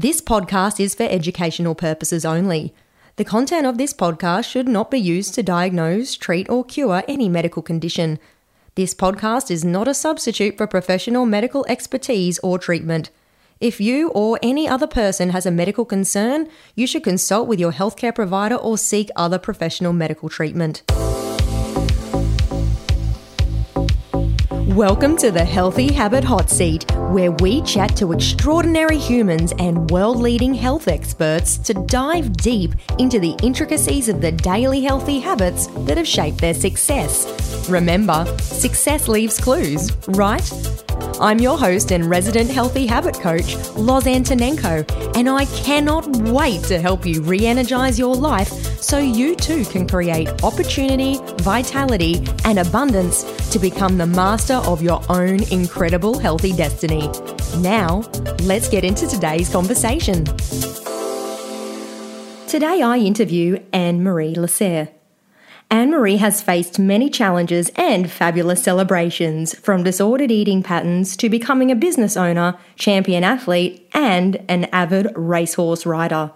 This podcast is for educational purposes only. The content of this podcast should not be used to diagnose, treat, or cure any medical condition. This podcast is not a substitute for professional medical expertise or treatment. If you or any other person has a medical concern, you should consult with your healthcare provider or seek other professional medical treatment. Welcome to the Healthy Habit Hot Seat, where we chat to extraordinary humans and world leading health experts to dive deep into the intricacies of the daily healthy habits that have shaped their success. Remember, success leaves clues, right? I'm your host and resident healthy habit coach, Loz Antonenko, and I cannot wait to help you re energize your life so you too can create opportunity, vitality, and abundance to become the master of your own incredible healthy destiny. Now, let's get into today's conversation. Today, I interview Anne Marie Lasserre. Anne Marie has faced many challenges and fabulous celebrations, from disordered eating patterns to becoming a business owner, champion athlete, and an avid racehorse rider.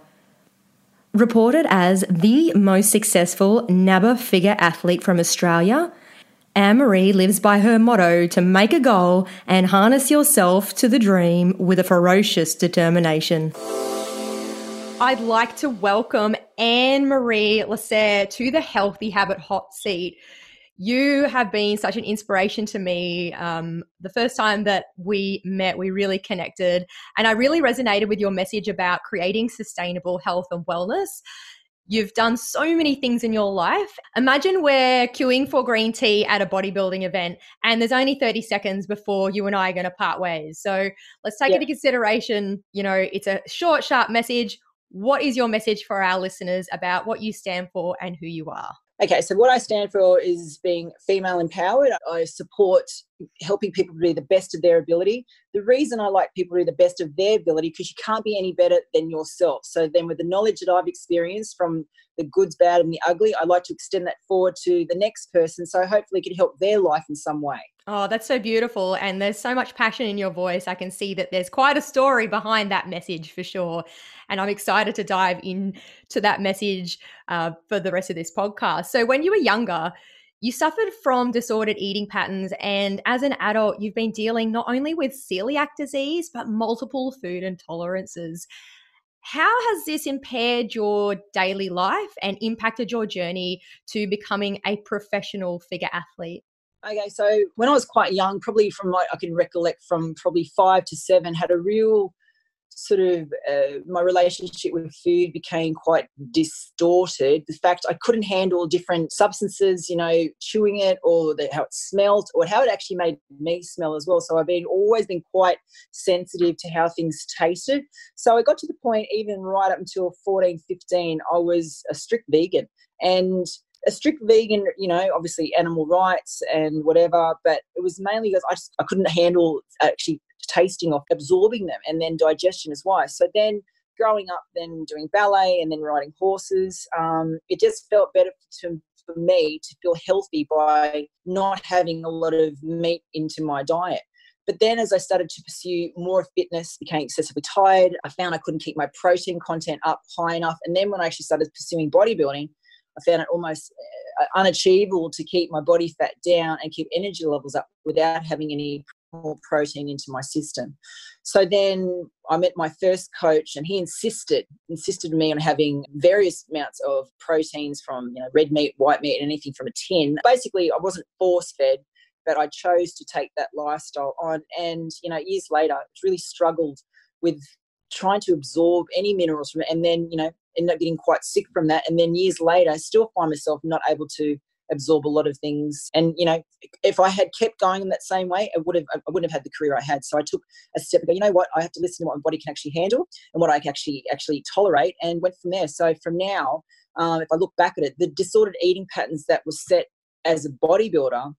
Reported as the most successful NABBA figure athlete from Australia, Anne Marie lives by her motto to make a goal and harness yourself to the dream with a ferocious determination. I'd like to welcome Anne Marie Lasserre to the Healthy Habit Hot Seat. You have been such an inspiration to me. Um, the first time that we met, we really connected, and I really resonated with your message about creating sustainable health and wellness. You've done so many things in your life. Imagine we're queuing for green tea at a bodybuilding event, and there's only 30 seconds before you and I are going to part ways. So let's take yeah. into consideration, you know, it's a short, sharp message what is your message for our listeners about what you stand for and who you are? Okay, so what I stand for is being female empowered. I support helping people be the best of their ability. The reason I like people to be the best of their ability because you can't be any better than yourself. So then, with the knowledge that I've experienced from the goods, bad, and the ugly, I like to extend that forward to the next person. So hopefully, it can help their life in some way. Oh, that's so beautiful. And there's so much passion in your voice. I can see that there's quite a story behind that message for sure. And I'm excited to dive into that message uh, for the rest of this podcast. So, when you were younger, you suffered from disordered eating patterns, and as an adult, you've been dealing not only with celiac disease, but multiple food intolerances. How has this impaired your daily life and impacted your journey to becoming a professional figure athlete? Okay, so when I was quite young, probably from like I can recollect from probably five to seven, had a real sort of uh, my relationship with food became quite distorted. The fact I couldn't handle different substances, you know, chewing it or the, how it smelled or how it actually made me smell as well. So I've been always been quite sensitive to how things tasted. So I got to the point, even right up until 14, 15, I was a strict vegan. And a strict vegan, you know, obviously animal rights and whatever, but it was mainly because I just I couldn't handle actually tasting or absorbing them and then digestion as well. So then growing up, then doing ballet and then riding horses, um, it just felt better to, for me to feel healthy by not having a lot of meat into my diet. But then as I started to pursue more fitness, became excessively tired, I found I couldn't keep my protein content up high enough. And then when I actually started pursuing bodybuilding, I found it almost uh, unachievable to keep my body fat down and keep energy levels up without having any more protein into my system. So then I met my first coach and he insisted insisted me on having various amounts of proteins from you know red meat, white meat, anything from a tin. Basically, I wasn't force fed, but I chose to take that lifestyle on. And you know, years later, really struggled with trying to absorb any minerals from it, and then you know, end up getting quite sick from that. And then years later, I still find myself not able to absorb a lot of things. And you know, if I had kept going in that same way, I would have I wouldn't have had the career I had. So I took a step and go, you know what, I have to listen to what my body can actually handle and what I can actually actually tolerate, and went from there. So from now, um, if I look back at it, the disordered eating patterns that was set as a bodybuilder,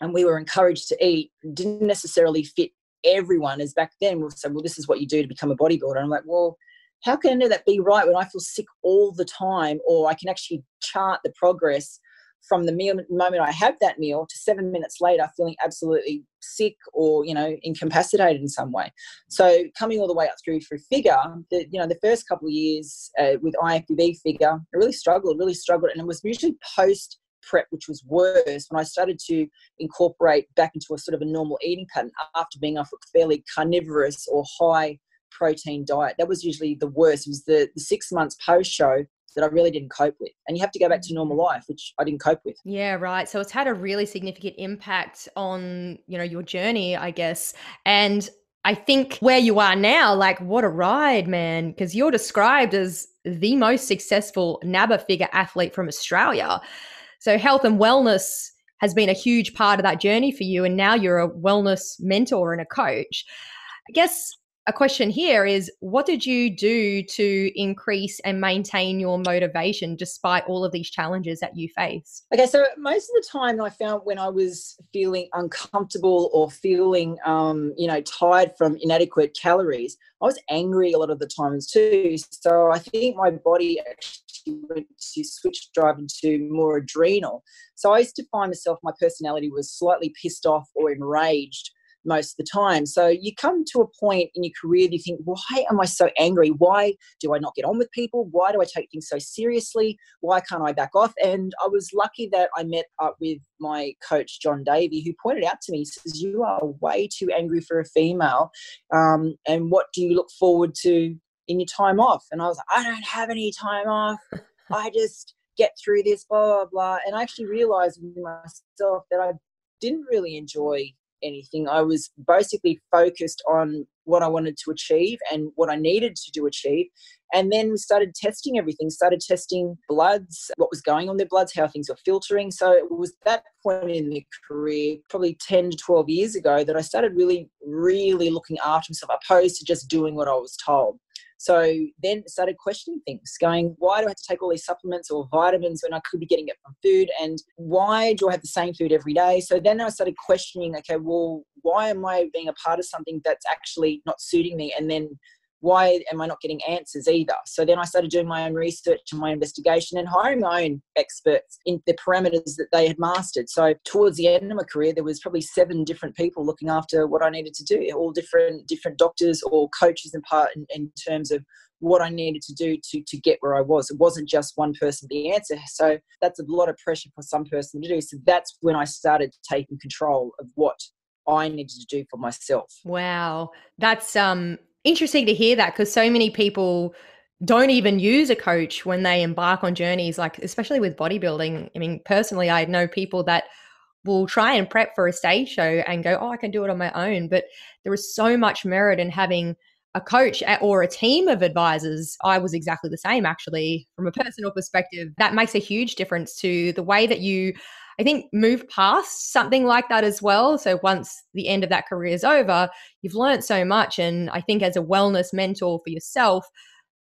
and we were encouraged to eat, didn't necessarily fit everyone. As back then, we say, well, this is what you do to become a bodybuilder. And I'm like, well how can that be right when I feel sick all the time, or I can actually chart the progress from the meal moment I have that meal to seven minutes later feeling absolutely sick or you know incapacitated in some way. So coming all the way up through through figure, the you know the first couple of years uh, with IFBB figure, I really struggled, really struggled, and it was usually post prep, which was worse when I started to incorporate back into a sort of a normal eating pattern after being off a fairly carnivorous or high protein diet. That was usually the worst. It was the, the six months post show that I really didn't cope with. And you have to go back to normal mm. life, which I didn't cope with. Yeah, right. So it's had a really significant impact on, you know, your journey, I guess. And I think where you are now, like what a ride, man, because you're described as the most successful NABBA figure athlete from Australia. So health and wellness has been a huge part of that journey for you. And now you're a wellness mentor and a coach. I guess a question here is what did you do to increase and maintain your motivation despite all of these challenges that you faced? Okay, so most of the time I found when I was feeling uncomfortable or feeling, um, you know, tired from inadequate calories, I was angry a lot of the times too. So I think my body actually went to switch drive into more adrenal. So I used to find myself, my personality was slightly pissed off or enraged most of the time. So you come to a point in your career that you think, why am I so angry? Why do I not get on with people? Why do I take things so seriously? Why can't I back off? And I was lucky that I met up with my coach, John Davey, who pointed out to me, he says, You are way too angry for a female. Um, and what do you look forward to in your time off? And I was like, I don't have any time off. I just get through this, blah, blah, blah. And I actually realized with myself that I didn't really enjoy anything. I was basically focused on what I wanted to achieve and what I needed to do achieve. And then started testing everything, started testing bloods, what was going on their bloods, how things were filtering. So it was that point in the career, probably 10 to 12 years ago, that I started really, really looking after myself, opposed to just doing what I was told. So then started questioning things, going, why do I have to take all these supplements or vitamins when I could be getting it from food? And why do I have the same food every day? So then I started questioning, okay, well, why am I being a part of something that's actually not suiting me? And then why am I not getting answers either? So then I started doing my own research and my investigation and hiring my own experts in the parameters that they had mastered. So towards the end of my career, there was probably seven different people looking after what I needed to do, all different different doctors or coaches in part in, in terms of what I needed to do to to get where I was. It wasn't just one person the answer. So that's a lot of pressure for some person to do. So that's when I started taking control of what I needed to do for myself. Wow. That's um interesting to hear that because so many people don't even use a coach when they embark on journeys like especially with bodybuilding. I mean personally i know people that will try and prep for a stage show and go oh i can do it on my own but there is so much merit in having a coach or a team of advisors i was exactly the same actually from a personal perspective that makes a huge difference to the way that you I think move past something like that as well. So once the end of that career is over, you've learned so much. And I think as a wellness mentor for yourself,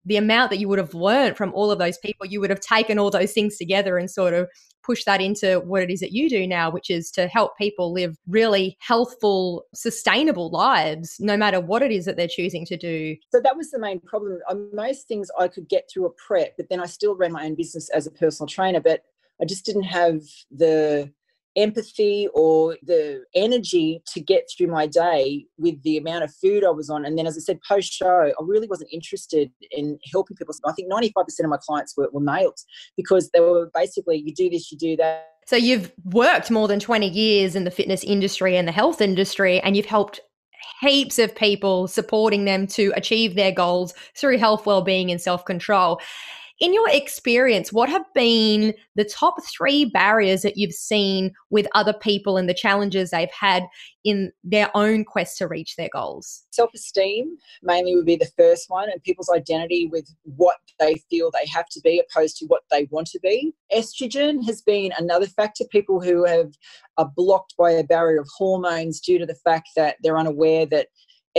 the amount that you would have learned from all of those people, you would have taken all those things together and sort of push that into what it is that you do now, which is to help people live really healthful, sustainable lives, no matter what it is that they're choosing to do. So that was the main problem. Uh, most things I could get through a prep, but then I still ran my own business as a personal trainer. But I just didn't have the empathy or the energy to get through my day with the amount of food I was on. And then, as I said, post show, I really wasn't interested in helping people. I think 95% of my clients were, were males because they were basically, you do this, you do that. So, you've worked more than 20 years in the fitness industry and the health industry, and you've helped heaps of people supporting them to achieve their goals through health, well-being, and self-control in your experience, what have been the top three barriers that you've seen with other people and the challenges they've had in their own quest to reach their goals? Self esteem mainly would be the first one, and people's identity with what they feel they have to be opposed to what they want to be. Estrogen has been another factor. People who have are blocked by a barrier of hormones due to the fact that they're unaware that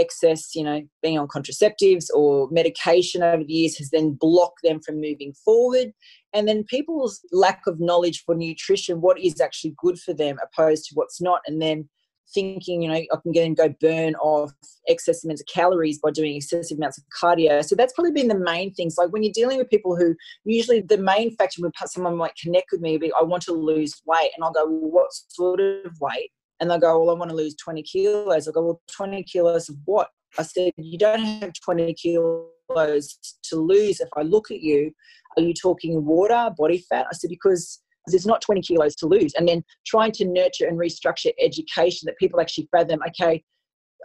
excess, you know, being on contraceptives or medication over the years has then blocked them from moving forward. And then people's lack of knowledge for nutrition, what is actually good for them opposed to what's not. And then thinking, you know, I can get and go burn off excess amounts of calories by doing excessive amounts of cardio. So that's probably been the main things. Like when you're dealing with people who usually the main factor when someone might connect with me, be I want to lose weight, and I'll go, well, what sort of weight? And they'll go, well, I want to lose 20 kilos. I'll go, well, 20 kilos of what? I said, you don't have 20 kilos to lose. If I look at you, are you talking water, body fat? I said, because there's not 20 kilos to lose. And then trying to nurture and restructure education that people actually fathom, okay,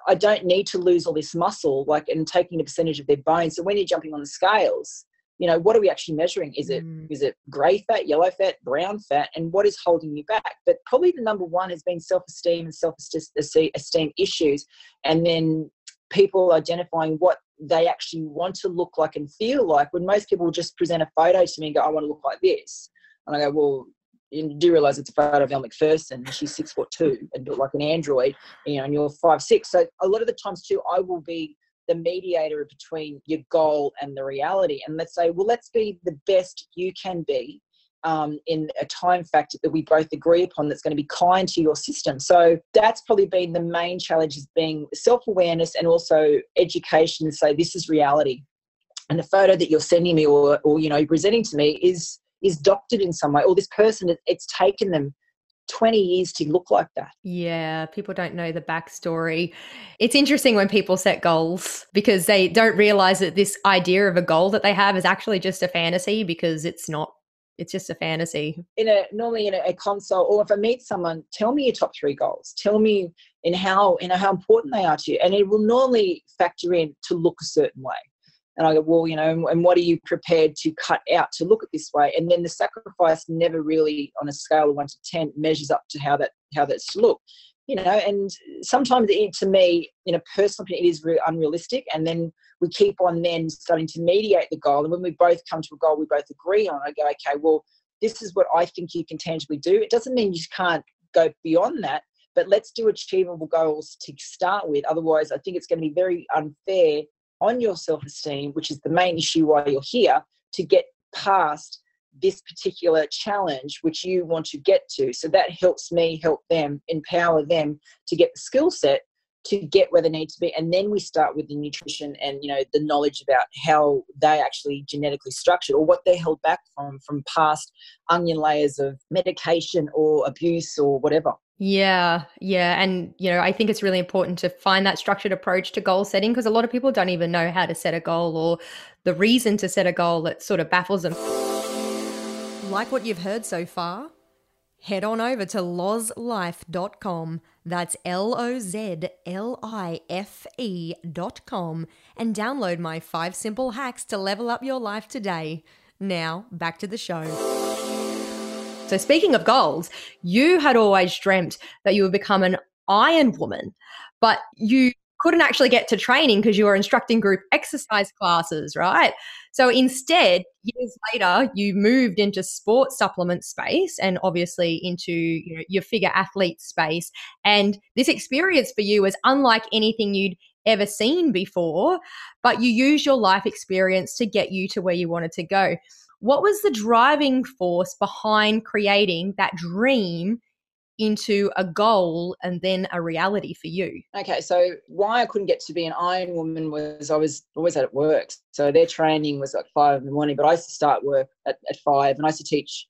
I don't need to lose all this muscle, like, and taking a percentage of their bones. So when you're jumping on the scales, you know, what are we actually measuring? Is it mm. is it grey fat, yellow fat, brown fat, and what is holding you back? But probably the number one has been self-esteem and self-esteem issues, and then people identifying what they actually want to look like and feel like. When most people just present a photo to me and go, "I want to look like this," And I go, well, you do realize it's a photo of Elle Macpherson and she's six foot two and built like an android, you know, and you're five six. So a lot of the times too, I will be the mediator between your goal and the reality. And let's say, well, let's be the best you can be um, in a time factor that we both agree upon that's going to be kind to your system. So that's probably been the main challenge is being self-awareness and also education. So this is reality. And the photo that you're sending me or, or you know, presenting to me is is doctored in some way, or this person, it's taken them 20 years to look like that. Yeah, people don't know the backstory. It's interesting when people set goals because they don't realize that this idea of a goal that they have is actually just a fantasy because it's not. It's just a fantasy. In a normally in a, a console, or if I meet someone, tell me your top three goals. Tell me in how you know how important they are to you, and it will normally factor in to look a certain way. And I go, well, you know, and what are you prepared to cut out to look at this way? And then the sacrifice never really, on a scale of one to ten, measures up to how that how that's to look. You know, and sometimes it, to me, in a personal opinion, it is really unrealistic. And then we keep on then starting to mediate the goal. And when we both come to a goal we both agree on, I go, okay, well, this is what I think you can tangibly do. It doesn't mean you can't go beyond that, but let's do achievable goals to start with. Otherwise, I think it's going to be very unfair on your self esteem, which is the main issue why you're here, to get past this particular challenge which you want to get to. So that helps me help them, empower them to get the skill set to get where they need to be and then we start with the nutrition and you know the knowledge about how they actually genetically structured or what they're held back from from past onion layers of medication or abuse or whatever yeah, yeah. And, you know, I think it's really important to find that structured approach to goal setting because a lot of people don't even know how to set a goal or the reason to set a goal that sort of baffles them. Like what you've heard so far? Head on over to lozlife.com. That's L O Z L I F E.com and download my five simple hacks to level up your life today. Now, back to the show. So, speaking of goals, you had always dreamt that you would become an Iron Woman, but you couldn't actually get to training because you were instructing group exercise classes, right? So instead, years later, you moved into sports supplement space and obviously into you know, your figure athlete space. And this experience for you was unlike anything you'd ever seen before, but you use your life experience to get you to where you wanted to go. What was the driving force behind creating that dream into a goal and then a reality for you? Okay, so why I couldn't get to be an Iron Woman was I was always at work. So their training was like five in the morning, but I used to start work at, at five and I used to teach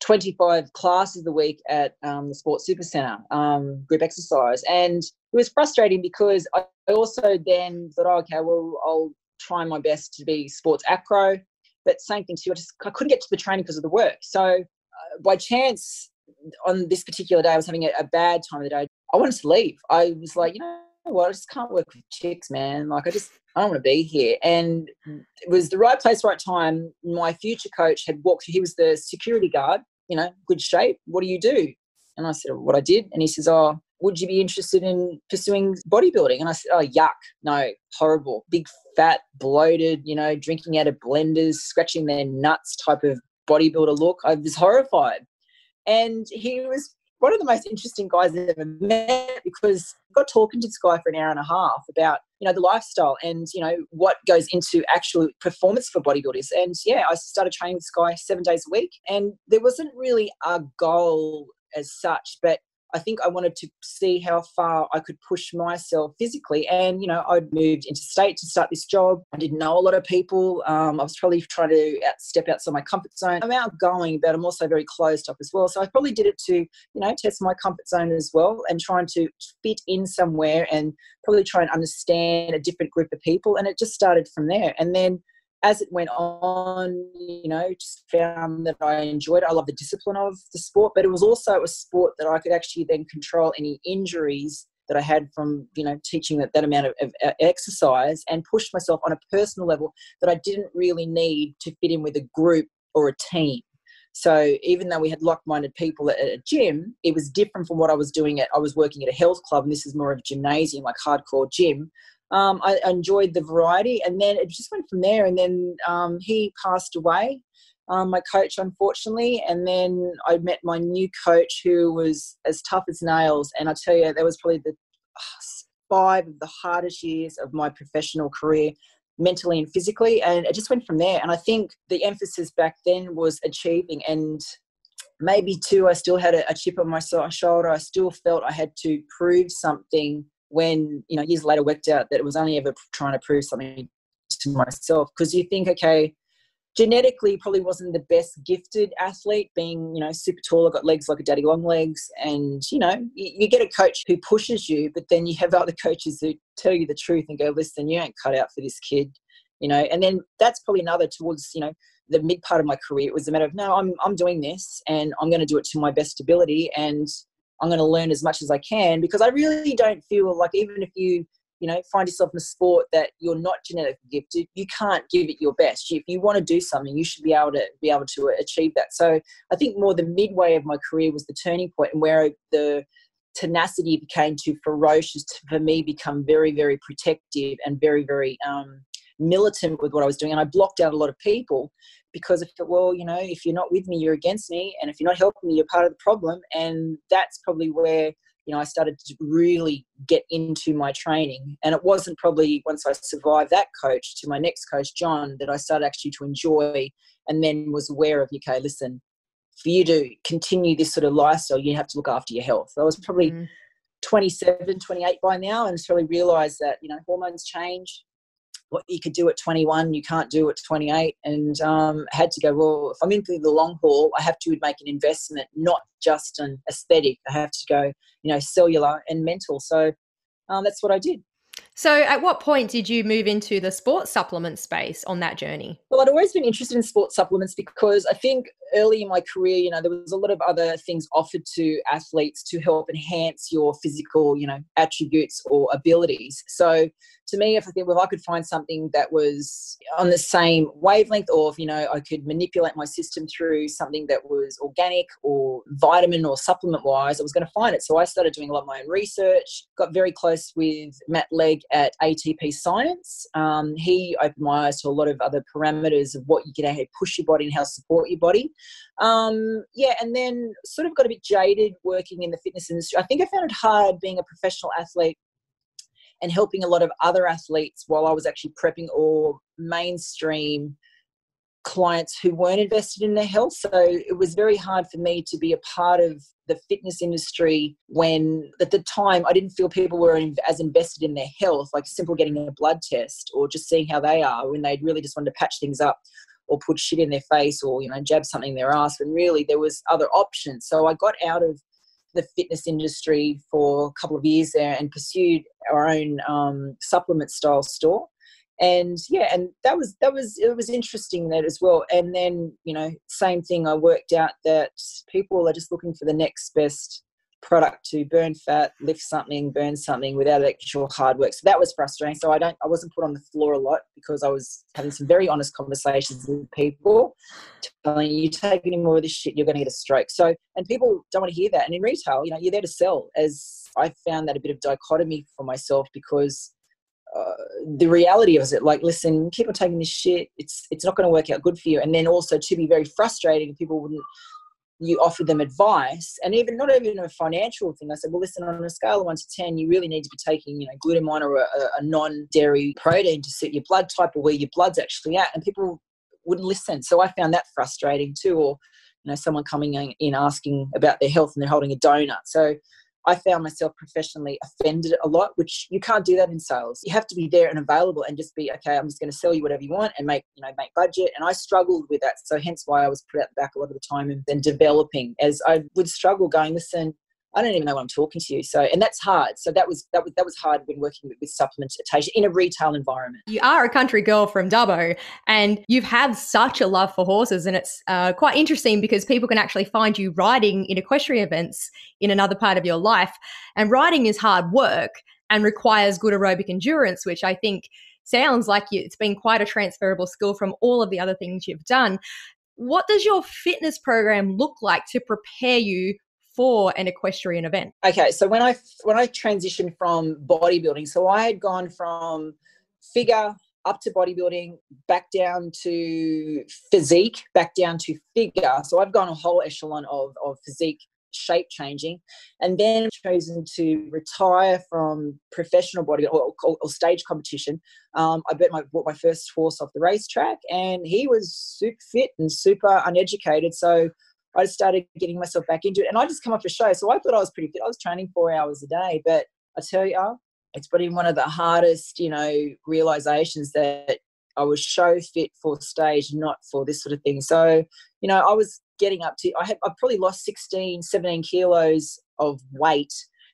25 classes a week at um, the Sports Super Centre, um, group exercise. And it was frustrating because I also then thought, oh, okay, well, I'll try my best to be sports acro. But same thing too. I just I couldn't get to the training because of the work. So uh, by chance, on this particular day, I was having a, a, bad time of the day. I wanted to leave. I was like, you know what? I just can't work with chicks, man. Like I just I don't want to be here. And it was the right place, right time. My future coach had walked. He was the security guard. You know, good shape. What do you do? And I said, what I did. And he says, oh, would you be interested in pursuing bodybuilding? And I said, oh, yuck, no, horrible, big, fat, bloated, you know, drinking out of blenders, scratching their nuts type of bodybuilder look. I was horrified. And he was one of the most interesting guys I've ever met because I got talking to this guy for an hour and a half about, you know, the lifestyle and, you know, what goes into actual performance for bodybuilders. And yeah, I started training this guy seven days a week. And there wasn't really a goal as such, but I think I wanted to see how far I could push myself physically. And, you know, I'd moved interstate to start this job. I didn't know a lot of people. Um, I was probably trying to out, step outside my comfort zone. I'm outgoing, but I'm also very closed up as well. So I probably did it to, you know, test my comfort zone as well and trying to fit in somewhere and probably try and understand a different group of people. And it just started from there. And then as it went on, you know, just found that I enjoyed it. I love the discipline of the sport, but it was also a sport that I could actually then control any injuries that I had from, you know, teaching that, that amount of, of uh, exercise and pushed myself on a personal level that I didn't really need to fit in with a group or a team. So even though we had like-minded people at a gym, it was different from what I was doing at. I was working at a health club, and this is more of a gymnasium, like hardcore gym um, I enjoyed the variety, and then it just went from there. And then um, he passed away, um, my coach, unfortunately. And then I met my new coach, who was as tough as nails. And I tell you, that was probably the five of the hardest years of my professional career mentally and physically and it just went from there and i think the emphasis back then was achieving and maybe too i still had a chip on my shoulder i still felt i had to prove something when you know years later worked out that it was only ever trying to prove something to myself. Because you think okay genetically probably wasn't the best gifted athlete being you know super tall i got legs like a daddy long legs and you know you, you, get a coach who pushes you but then you have other coaches who tell you the truth and go listen you ain't cut out for this kid you know? And then that's probably another towards you know the mid part of my career. It was a matter of no i'm, I'm doing this and i'm going to do it to my best ability and I'm going to learn as much as I can because I really don't feel like even if you you know find yourself in a sport that you're not genetically gifted you can't give it your best. If you want to do something you should be able to be able to achieve that. So i think more the midway of my career was the turning point and where the tenacity became too ferocious to, for me become very very protective and very very um, militant with what i was doing. And i blocked out a lot of people because if it well you know if you're not with me you're against me and if you're not helping me you're part of the problem and that's probably where you know i started to really get into my training and it wasn't probably once i survived that coach to my next coach john that i started actually to enjoy and then was aware of okay listen for you to continue this sort of lifestyle you have to look after your health i was probably mm. 27 28 by now and really realized that you know hormones change what you could do at 21 you can't do at 28 and um, had to go well if i'm in for the long haul i have to make an investment not just an aesthetic i have to go you know cellular and mental so um, that's what i did so, at what point did you move into the sports supplement space on that journey? Well, I'd always been interested in sports supplements because I think early in my career, you know, there was a lot of other things offered to athletes to help enhance your physical, you know, attributes or abilities. So, to me, if I think, well, if I could find something that was on the same wavelength, or if, you know, I could manipulate my system through something that was organic or vitamin or supplement wise, I was going to find it. So, I started doing a lot of my own research, got very close with Matt Legg at ATP Science. Um, he opened my eyes to a lot of other parameters of what you can actually push your body and how to support your body. Um, yeah, and then sort of got a bit jaded working in the fitness industry. I think I found it hard being a professional athlete and helping a lot of other athletes while I was actually prepping or mainstream clients who weren't invested in their health. So it was very hard for me to be a part of the fitness industry when at the time I didn't feel people were as invested in their health, like simple getting a blood test or just seeing how they are when they really just wanted to patch things up or put shit in their face or, you know, jab something in their ass when really there was other options. So I got out of the fitness industry for a couple of years there and pursued our own um, supplement style store. And yeah and that was that was it was interesting that as well. And then you know same thing i worked out that people are just looking for the next best product to burn fat lift something burn something without actual hard work. So that was frustrating. So i don't i wasn't put on the floor a lot because i was having some very honest conversations with people telling you, you take any more of this shit you're going to get a stroke. So and people don't want to hear that. And in retail you know you're there to sell as i found that a bit of dichotomy for myself because uh, the reality of it like listen keep on taking this shit it's it's not going to work out good for you. And then also to be very frustrating people wouldn't you offer them advice and even not even a financial thing. I said well listen on a scale of 1 to 10 you really need to be taking you know glutamine or a, a non-dairy protein to suit your blood type or where your blood's actually at. And people wouldn't listen. So i found that frustrating too or you know someone coming in asking about their health and they're holding a donut. So I found myself professionally offended a lot, which you can't do that in sales. You have to be there and available and just be, okay, I'm just going to sell you whatever you want and make, you know, make budget. And I struggled with that. So hence why I was put out the back a lot of the time and then developing as I would struggle going, listen, I don't even know what I'm talking to you. So, and that's hard. So that was that was that was hard when working with, with supplementation in a retail environment. You are a country girl from Dubbo, and you've had such a love for horses, and it's uh, quite interesting because people can actually find you riding in equestrian events in another part of your life. And riding is hard work and requires good aerobic endurance, which I think sounds like it's been quite a transferable skill from all of the other things you've done. What does your fitness program look like to prepare you for an equestrian event? Okay, so when I when I transitioned from bodybuilding, so I had gone from figure up to bodybuilding, back down to physique, back down to figure. So I've gone a whole echelon of, of physique shape changing and then chosen to retire from professional body or, or, or stage competition um, i bet my, bought my first horse off the racetrack and he was super fit and super uneducated so I started getting myself back into it. And I just come off a show. So I thought I was pretty fit. I was training four hours a day. But I tell you, it's probably one of the hardest, you know, realizations that I was show fit for stage, not for this sort of thing. So, you know, I was getting up to, I had, I probably lost 16, 17 kilos of weight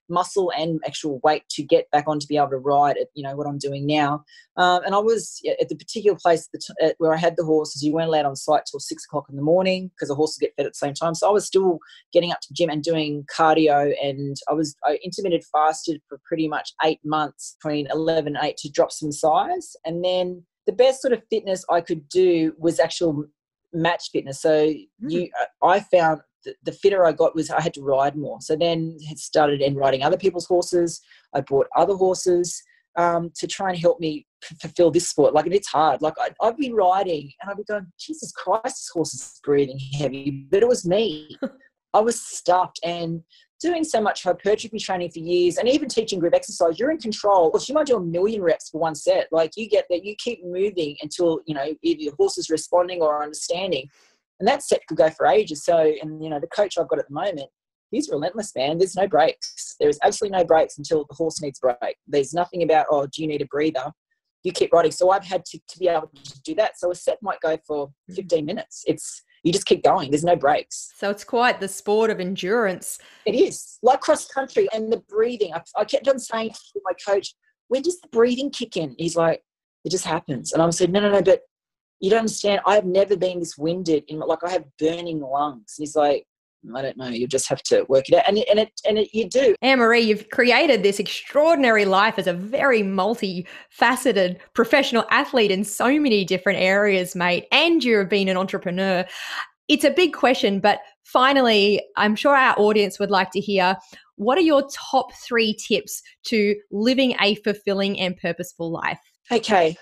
muscle and actual weight to get back on to be able to ride at you know what I'm doing now. Um, and I was at the particular place where I had the horses. You weren't allowed on site till six o'clock in the morning because the horses get fed at the same time. So I was still getting up to the gym and doing cardio. And I was I intermittent fasted for pretty much eight months between 11 and 8 to drop some size. And then the best sort of fitness I could do was actual match fitness. So mm. you, I found the, fitter I got was I had to ride more. So then started in riding other people's horses. I bought other horses um, to try and help me fulfill this sport. Like, it's hard. Like, I, I'd be riding and I'd be going, Jesus Christ, this horse is breathing heavy. But it was me. I was stuffed and doing so much hypertrophy training for years and even teaching group exercise, you're in control. If you might do a million reps for one set, like you get that, you keep moving until, you know, either your horse is responding or understanding and that set could go for ages. So, and you know, the coach I've got at the moment, he's relentless, man. There's no breaks. There is absolutely no breaks until the horse needs a break. There's nothing about, oh, do you need a breather? You keep riding. So I've had to, to be able to do that. So a set might go for mm. 15 minutes. It's you just keep going. There's no breaks. So it's quite the sport of endurance. It is like cross country and the breathing. I, I kept on saying to my coach, "When does the breathing kick in?" He's like, "It just happens." And I said, "No, no, no, but you don't understand. I've never been this winded in like I have burning lungs. And he's like, I don't know. You just have to work it out, and it, and it and it, you do. Anne Marie, you've created this extraordinary life as a very multifaceted professional athlete in so many different areas, mate. And you have been an entrepreneur. It's a big question, but finally, I'm sure our audience would like to hear what are your top three tips to living a fulfilling and purposeful life. Okay,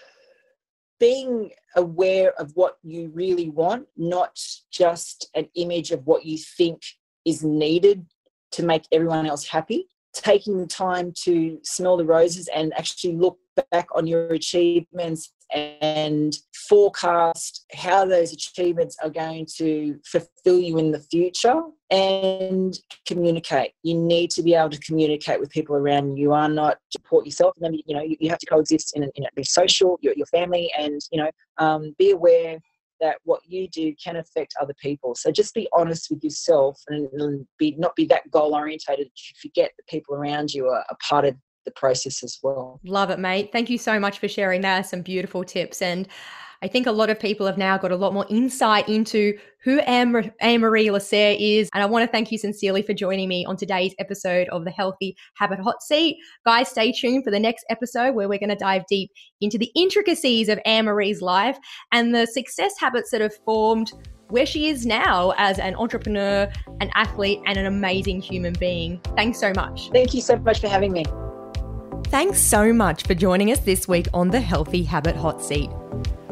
being aware of what you really want, not just an image of what you think is needed to make everyone else happy. Taking the time to smell the roses and actually look back on your achievements and forecast how those achievements are going to fulfill you in the future and communicate. You need to be able to communicate with people around you. You are not support yourself, and then you know you have to coexist and you know, be social, your, your family, and you know um, be aware that what you do can affect other people. So just be honest with yourself and, be not be that goal orientated forget the people around you are a part of the process as well. Love it, mate. Thank you so much for sharing that. Some beautiful tips. And I think a lot of people have now got a lot more insight into who Anne, Marie Lasserre is. And I want to thank you sincerely for joining me on today's episode of the Healthy Habit Hot Seat. Guys, stay tuned for the next episode where we're going to dive deep into the intricacies of Anne Marie's life and the success habits that have formed where she is now as an entrepreneur, an athlete, and an amazing human being. Thanks so much. Thank you so much for having me. Thanks so much for joining us this week on the Healthy Habit Hot Seat.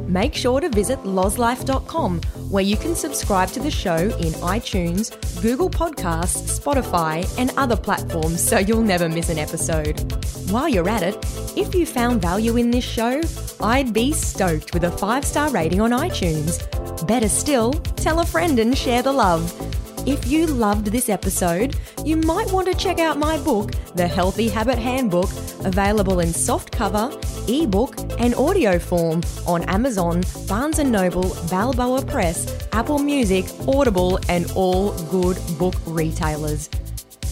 Make sure to visit lozlife.com where you can subscribe to the show in iTunes, Google Podcasts, Spotify, and other platforms so you'll never miss an episode. While you're at it, if you found value in this show, I'd be stoked with a five star rating on iTunes. Better still, tell a friend and share the love. If you loved this episode, you might want to check out my book, The Healthy Habit Handbook, available in softcover, ebook, and audio form on Amazon, Barnes & Noble, Balboa Press, Apple Music, Audible, and all good book retailers.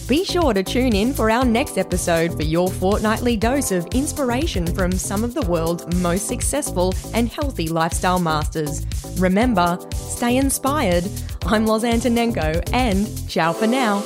Be sure to tune in for our next episode for your fortnightly dose of inspiration from some of the world's most successful and healthy lifestyle masters. Remember, stay inspired. I'm Loz Antonenko, and ciao for now.